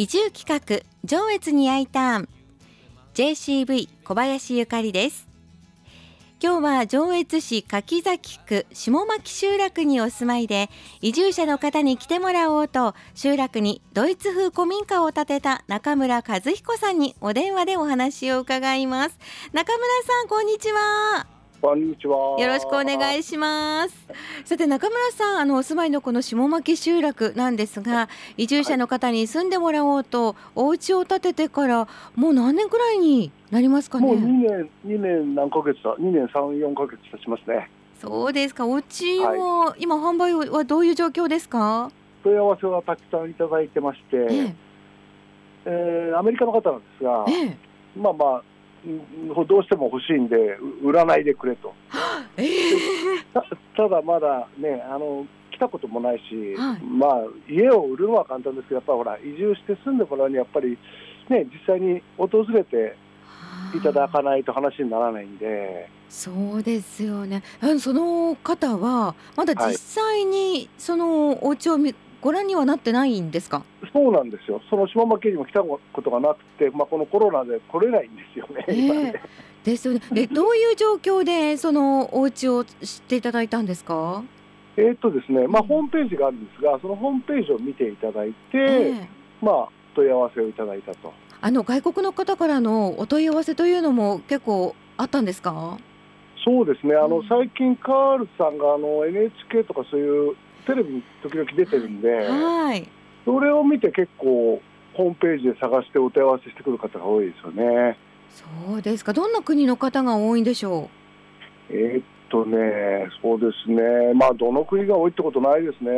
移住企画上越に I ターン JCV 小林ゆかりです。今日は上越市柿崎区下牧集落にお住まいで移住者の方に来てもらおうと集落にドイツ風古民家を建てた中村和彦さんにお電話でお話を伺います。中村さんこんにちは。こんにちは。よろしくお願いします。さて中村さん、あのお住まいのこの下牧集落なんですが、移住者の方に住んでもらおうと、お家を建ててからもう何年くらいになりますかね？もう2年、2年何ヶ月だ、2年3、4ヶ月経ちますね。そうですか。お家を、今販売はどういう状況ですか？問い合わせはたくさんいただいてまして、えええーアメリカの方なんですが、ええまあまあ、うんどうしても欲しいんで、う売らないでくれと。ええたただまだね、あの、来たこともないし、はい。まあ、家を売るのは簡単ですけど、やっぱりほら、移住して住んでもらうには、やっぱり、ね、実際に訪れていただかないと話にならないんで、そうですよね。その方はまだ実際にそのお家を見ご覧にはなってないんですか？そうなんですよ、その下牧にも来たことがなくて、まあ、このコロナで来れないんですよね、え今ねえですよね。でどういう状況でそのお家を知っていただいたんですか？えーっとですね、まあ、うんホームページがあるんですが、そのホームページを見ていただいて、ええまあ、問い合わせをいただいたと。あの外国の方からのお問い合わせというのも結構あったんですか？そうですね、あうんの最近、カールさんがあの NHK とかそういうテレビに時々出てるんで、はい。それを見て結構、ホームページで探してお問い合わせしてくる方が多いですよね。そうですか。どんな国の方が多いんでしょえーっとね、そうですね、まあ、どの国が多いってことないですね、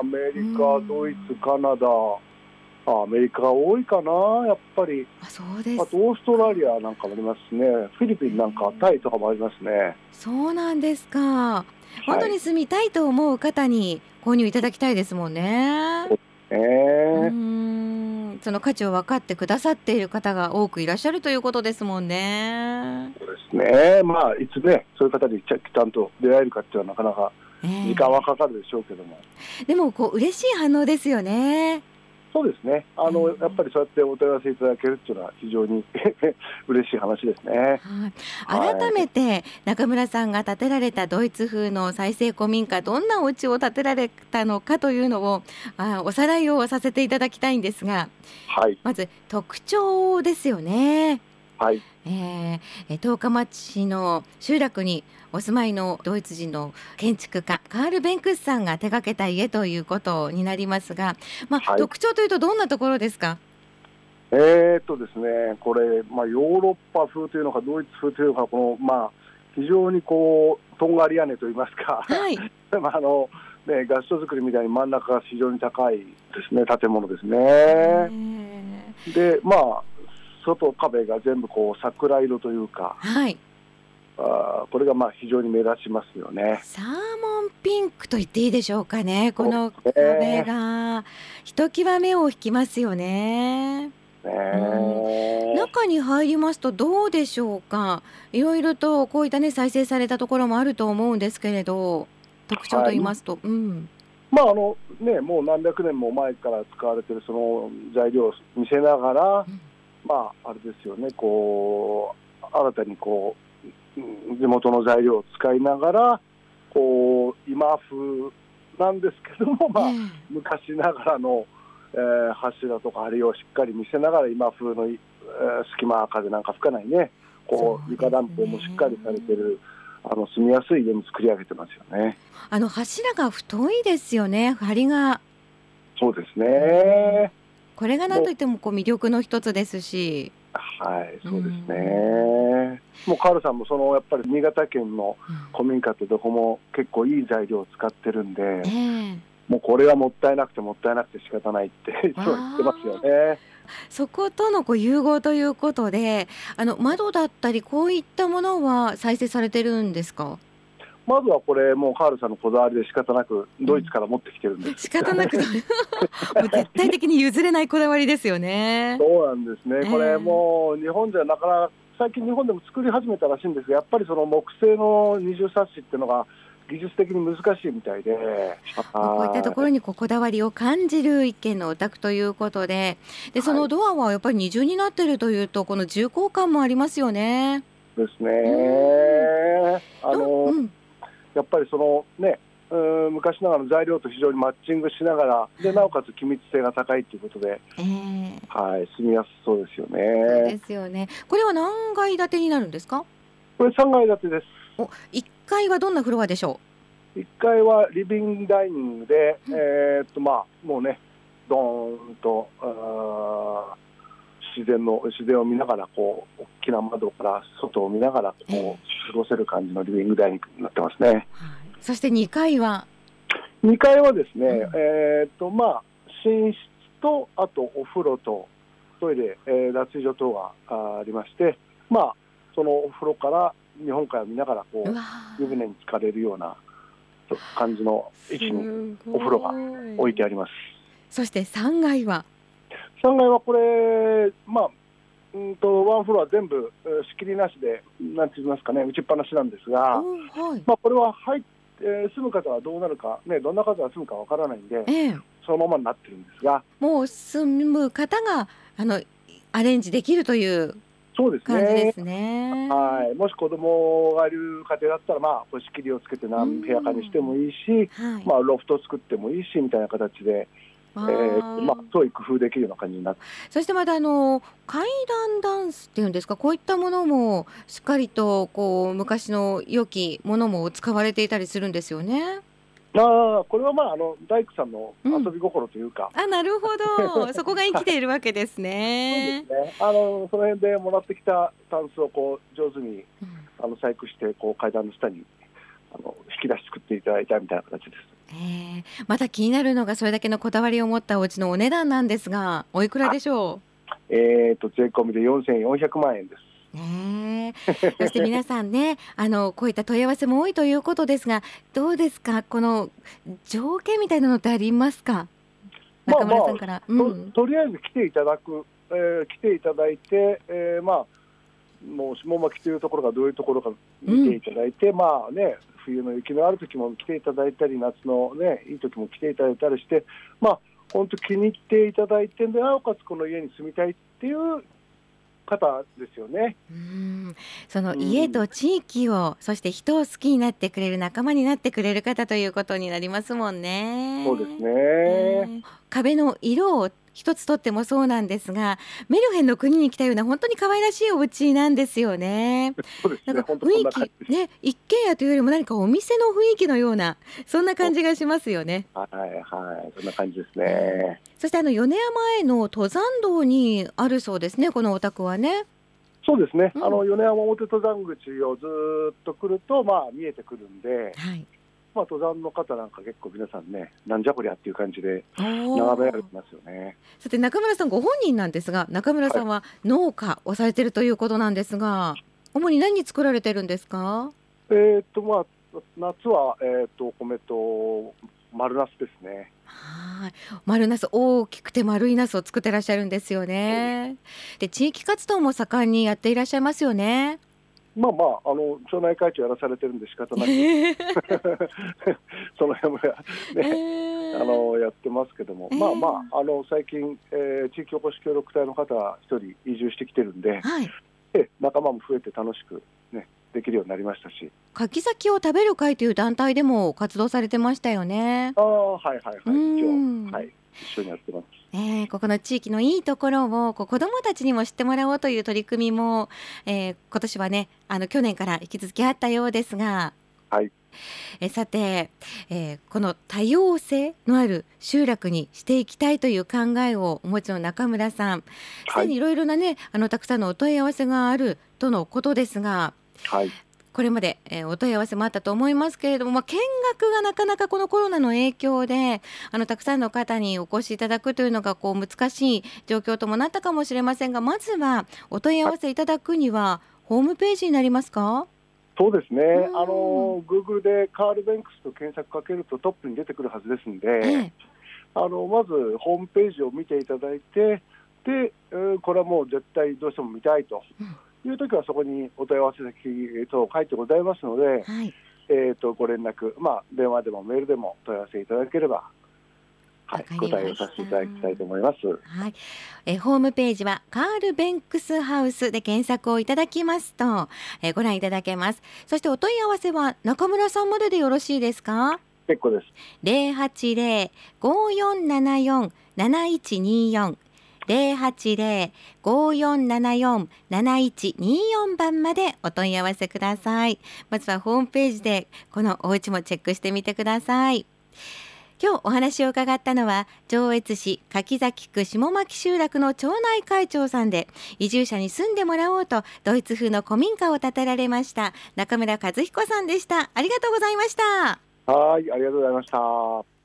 アメリカ、うんドイツ、カナダ、あアメリカが多いかな、やっぱり、う。あ、そうですあとオーストラリアなんかもありますしね、フィリピンなんか、タイとかもありますね。そうなんですか。本当に住みたいと思う方に購入いただきたいですもんね。えうーーん、その価値を分かってくださっている方が多くいらっしゃるということですもんね。そうですね、まあ、いつね、そういう方にちゃちゃんと出会えるかっていうのはなかなかええ時間はかかるでしょうけども、でもこう嬉しい反応ですよね。そうですね、あのうんやっぱりそうやってお問い合わせいただけるっていうのは、非常に 嬉しい話ですね。はい。改めて中村さんが建てられたドイツ風の再生古民家どんなお家を建てられたのかというのをあおさらいをさせていただきたいんですがはい、まず特徴ですよね。はい、えーえー十日町の集落にお住まいのドイツ人の建築家カール・ベンクスさんが手掛けた家ということになりますが、まあはい特徴というとどんなところですか？えーっとですね、これ、まあ、ヨーロッパ風というのか、ドイツ風というのか、このまあ、非常にこう、とんがり屋根といいますか、はい。まああのね、合掌造りみたいに真ん中が非常に高いですね、建物ですえね。ーで、まあ、外壁が全部こう桜色というか、はい。あーこれがまあ非常に目立ちますよね。サーモンピンクと言っていいでしょうかね。この壁ねがひときわ目を引きますよね。ね中に入りますとどうでしょうか。いろいろとこういったね再生されたところもあると思うんですけれど、特徴と言いますと、うん。まああのね、もう何百年も前から使われているその材料を見せながら、うんまああれですよね、こう新たにこううん地元の材料を使いながら、こう今風なんですけども、まあ、ええ昔ながらの、えー柱とか梁をしっかり見せながら今風の、えー隙間風なんか吹かないね、こう床暖房もしっかりされてるあの住みやすい家に作り上げてますよね。あの柱が太いですよね。梁がそうですね。これが何といってもこう魅力の一つですし、はい、そうですね。もうカールさんもそのやっぱり新潟県の古民家ってどこも結構いい材料を使ってるんで、ええもうこれはもったいなくてもったいなくて仕方ないっていつも言ってますよね。そことのこう融合ということで、あの窓だったりこういったものは再生されてるんですか？まずはこれもうカールさんのこだわりで仕方なくドイツから持ってきてるんです。仕方なく もう絶対的に譲れないこだわりですよね。そうなんですね。こええれもう日本じゃなかなか最近日本でも作り始めたらしいんですが、やっぱりその木製の二重サッシっていうのが技術的に難しいみたいで、こういったところにこだわりを感じる一軒のお宅ということででそのドアはやっぱり二重になってるというとこの重厚感もありますよね。ですね。あの、うん、やっぱりそのねうん昔ながらの材料と非常にマッチングしながらでなおかつ機密性が高いということで、えー、はい住みやすそうですよね。ですよね。これは何階建てになるんですか？これ三階建てです。お、一階はどんなフロアでしょう？一階はリビングダイニングで、うん、えー、っとまあもうねドーンとあ自然の自然を見ながらこう大きな窓から外を見ながらこう過ごせる感じのリビングダイニングになってますね。はい。そして2階は？2階はですね、うん、えっ、とまあ寝室とあとお風呂とトイレ、えー、脱衣所等がありましてまあそのお風呂から日本海を見ながらこう湯船に浸かれるような感じの位置にお風呂が置いてあります。そして3階は？3階はこれまあうんとワンフロア全部仕切りなしでなんて言いますかね打ちっぱなしなんですが、はい、まあこれは入ってえー、住む方はどうなるか、ね、どんな方が住むかわからないんで、えー、そのままになってるんですが。もう住む方があのアレンジできるというそうですね。ですね。はい。もし子供がいる家庭だったら、まあ、こ仕切りをつけて何部屋かにしてもいいし、はい、まあ、ロフト作ってもいいし、みたいな形で、えー、まあ、そういう工夫できるような感じになって。そしてまたあの階段ダンスっていうんですかこういったものもしっかりとこう昔の良きものも使われていたりするんですよね。あこれはまああの大工さんの遊び心というか、うん、あなるほど。そこが生きているわけですね。そうですね。あのその辺でもらってきたタンスをこう上手に、うん、あの細工してこう階段の下にあの引き出し作っていただいたみたいな形です。えー、また気になるのがそれだけのこだわりを持ったお家のお値段なんですがおいくらでしょう？えーと、税込みで4400万円です。ね、そして皆さんねあのこういった問い合わせも多いということですがどうですか？この条件みたいなのってありますか？中村さんから、まあまあうん、と。とりあえず来ていただく、えー、来ていただいて、えー、まあもう下巻というところがどういうところか見ていただいて、うん、まあね冬の雪のある時も来ていただいたり夏のねいい時も来ていただいたりしてまあ本当気に入っていただいてでなおかつこの家に住みたいっていう方ですよね。うんその家と地域を、うん、そして人を好きになってくれる仲間になってくれる方ということになりますもんね。そうですね。壁の色を一つとってもそうなんですがメルヘンの国に来たような本当に可愛らしいお家なんですよね。なんか雰囲気ね一軒家というよりも何かお店の雰囲気のようなそんな感じがしますよね。はいはいそんな感じですね。そしてあの米山への登山道にあるそうですねこのお宅はね。そうですね、うん、あの米山表登山口をずっと来ると、まあ、見えてくるんで、はい、まあ、登山の方なんか結構皆さんね、なんじゃこりゃっていう感じで眺められてますよね。さて中村さんご本人なんですが、中村さんは農家をされてるということなんですが、はい、主に何作られてるんですか？えー、っとまあ夏はえー、っとお米と丸ナスですね。はい、丸ナス大きくて丸いナスを作ってらっしゃるんですよね。で地域活動も盛んにやっていらっしゃいますよね。まあまあ、あの町内会長やらされてるんで仕方なく、その辺もや,、ね、えー、あのやってますけども、えー、まあまあ、あの最近、えー、地域おこし協力隊の方が一人移住してきてるんで、はい、え仲間も増えて楽しく、ね、できるようになりましたし。柿崎を食べる会という団体でも活動されてましたよね。あはいはいはい、一応、はい、一緒にやってます。えー、ここの地域のいいところをこう子どもたちにも知ってもらおうという取り組みも、えー、今年はねあの去年から引き続きあったようですが、はい、えさて、えー、この多様性のある集落にしていきたいという考えをお持ちの中村さん。すでにいろいろなねあのたくさんのお問い合わせがあるとのことですが、はい、これまで、えー、お問い合わせもあったと思いますけれども、まあ、見学がなかなかこのコロナの影響であのたくさんの方にお越しいただくというのがこう難しい状況ともなったかもしれませんがまずはお問い合わせいただくにはホームページになりますか？そうですね、あの Google でカール・ベンクスと検索かけるとトップに出てくるはずですので、ええ、あのまずホームページを見ていただいてで、これはもう絶対どうしても見たいと。うんいう時はそこにお問い合わせ先と書いてございますので、はい、えー、とご連絡、まあ、電話でもメールでも問い合わせいただければ、はい、答えをさせていただきたいと思います。はい、えホームページはカールベンクスハウスで検索をいただきますと、えご覧いただけます。そしてお問い合わせは中村さんまででよろしいですか？結構です。零八零五四七四七一二四零八零五四七四七一二四番までお問い合わせください。まずはホームページでこのお家もチェックしてみてください。今日お話を伺ったのは上越市柿崎区下牧集落の町内会長さんで移住者に住んでもらおうとドイツ風の古民家を建てられました中村和彦さんでしたありがとうございましたはい、ありがとうございました。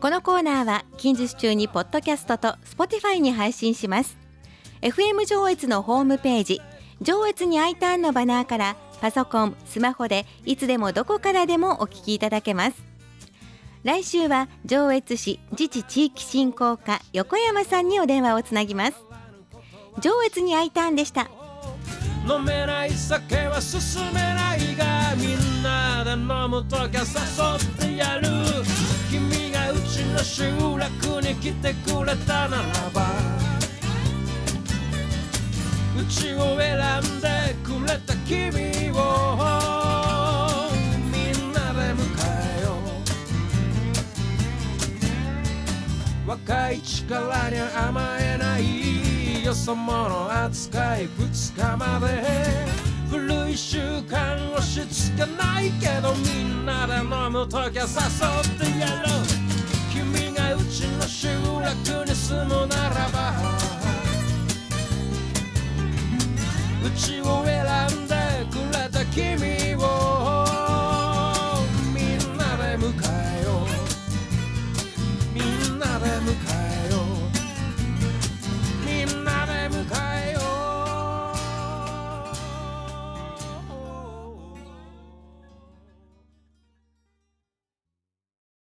このコーナーは近日中にポッドキャストと Spotify に配信します。FM 上越のホームページ上越に I ターンのバナーからパソコン、スマホでいつでもどこからでもお聞きいただけます。来週は上越市自治地域振興課横山さんにお電話をつなぎます。上越に I ターンでした。飲めない酒は進めないがみんなで飲むときは誘ってやる。君がうちの集落に来てくれたならばうちを選んでくれた君をみんなで迎えよう。若い力に甘えないよそ者扱い二日まで。古い習慣をしつけないけどみんなで飲むときは誘ってやろう。君がうちの集落に住むならばうちを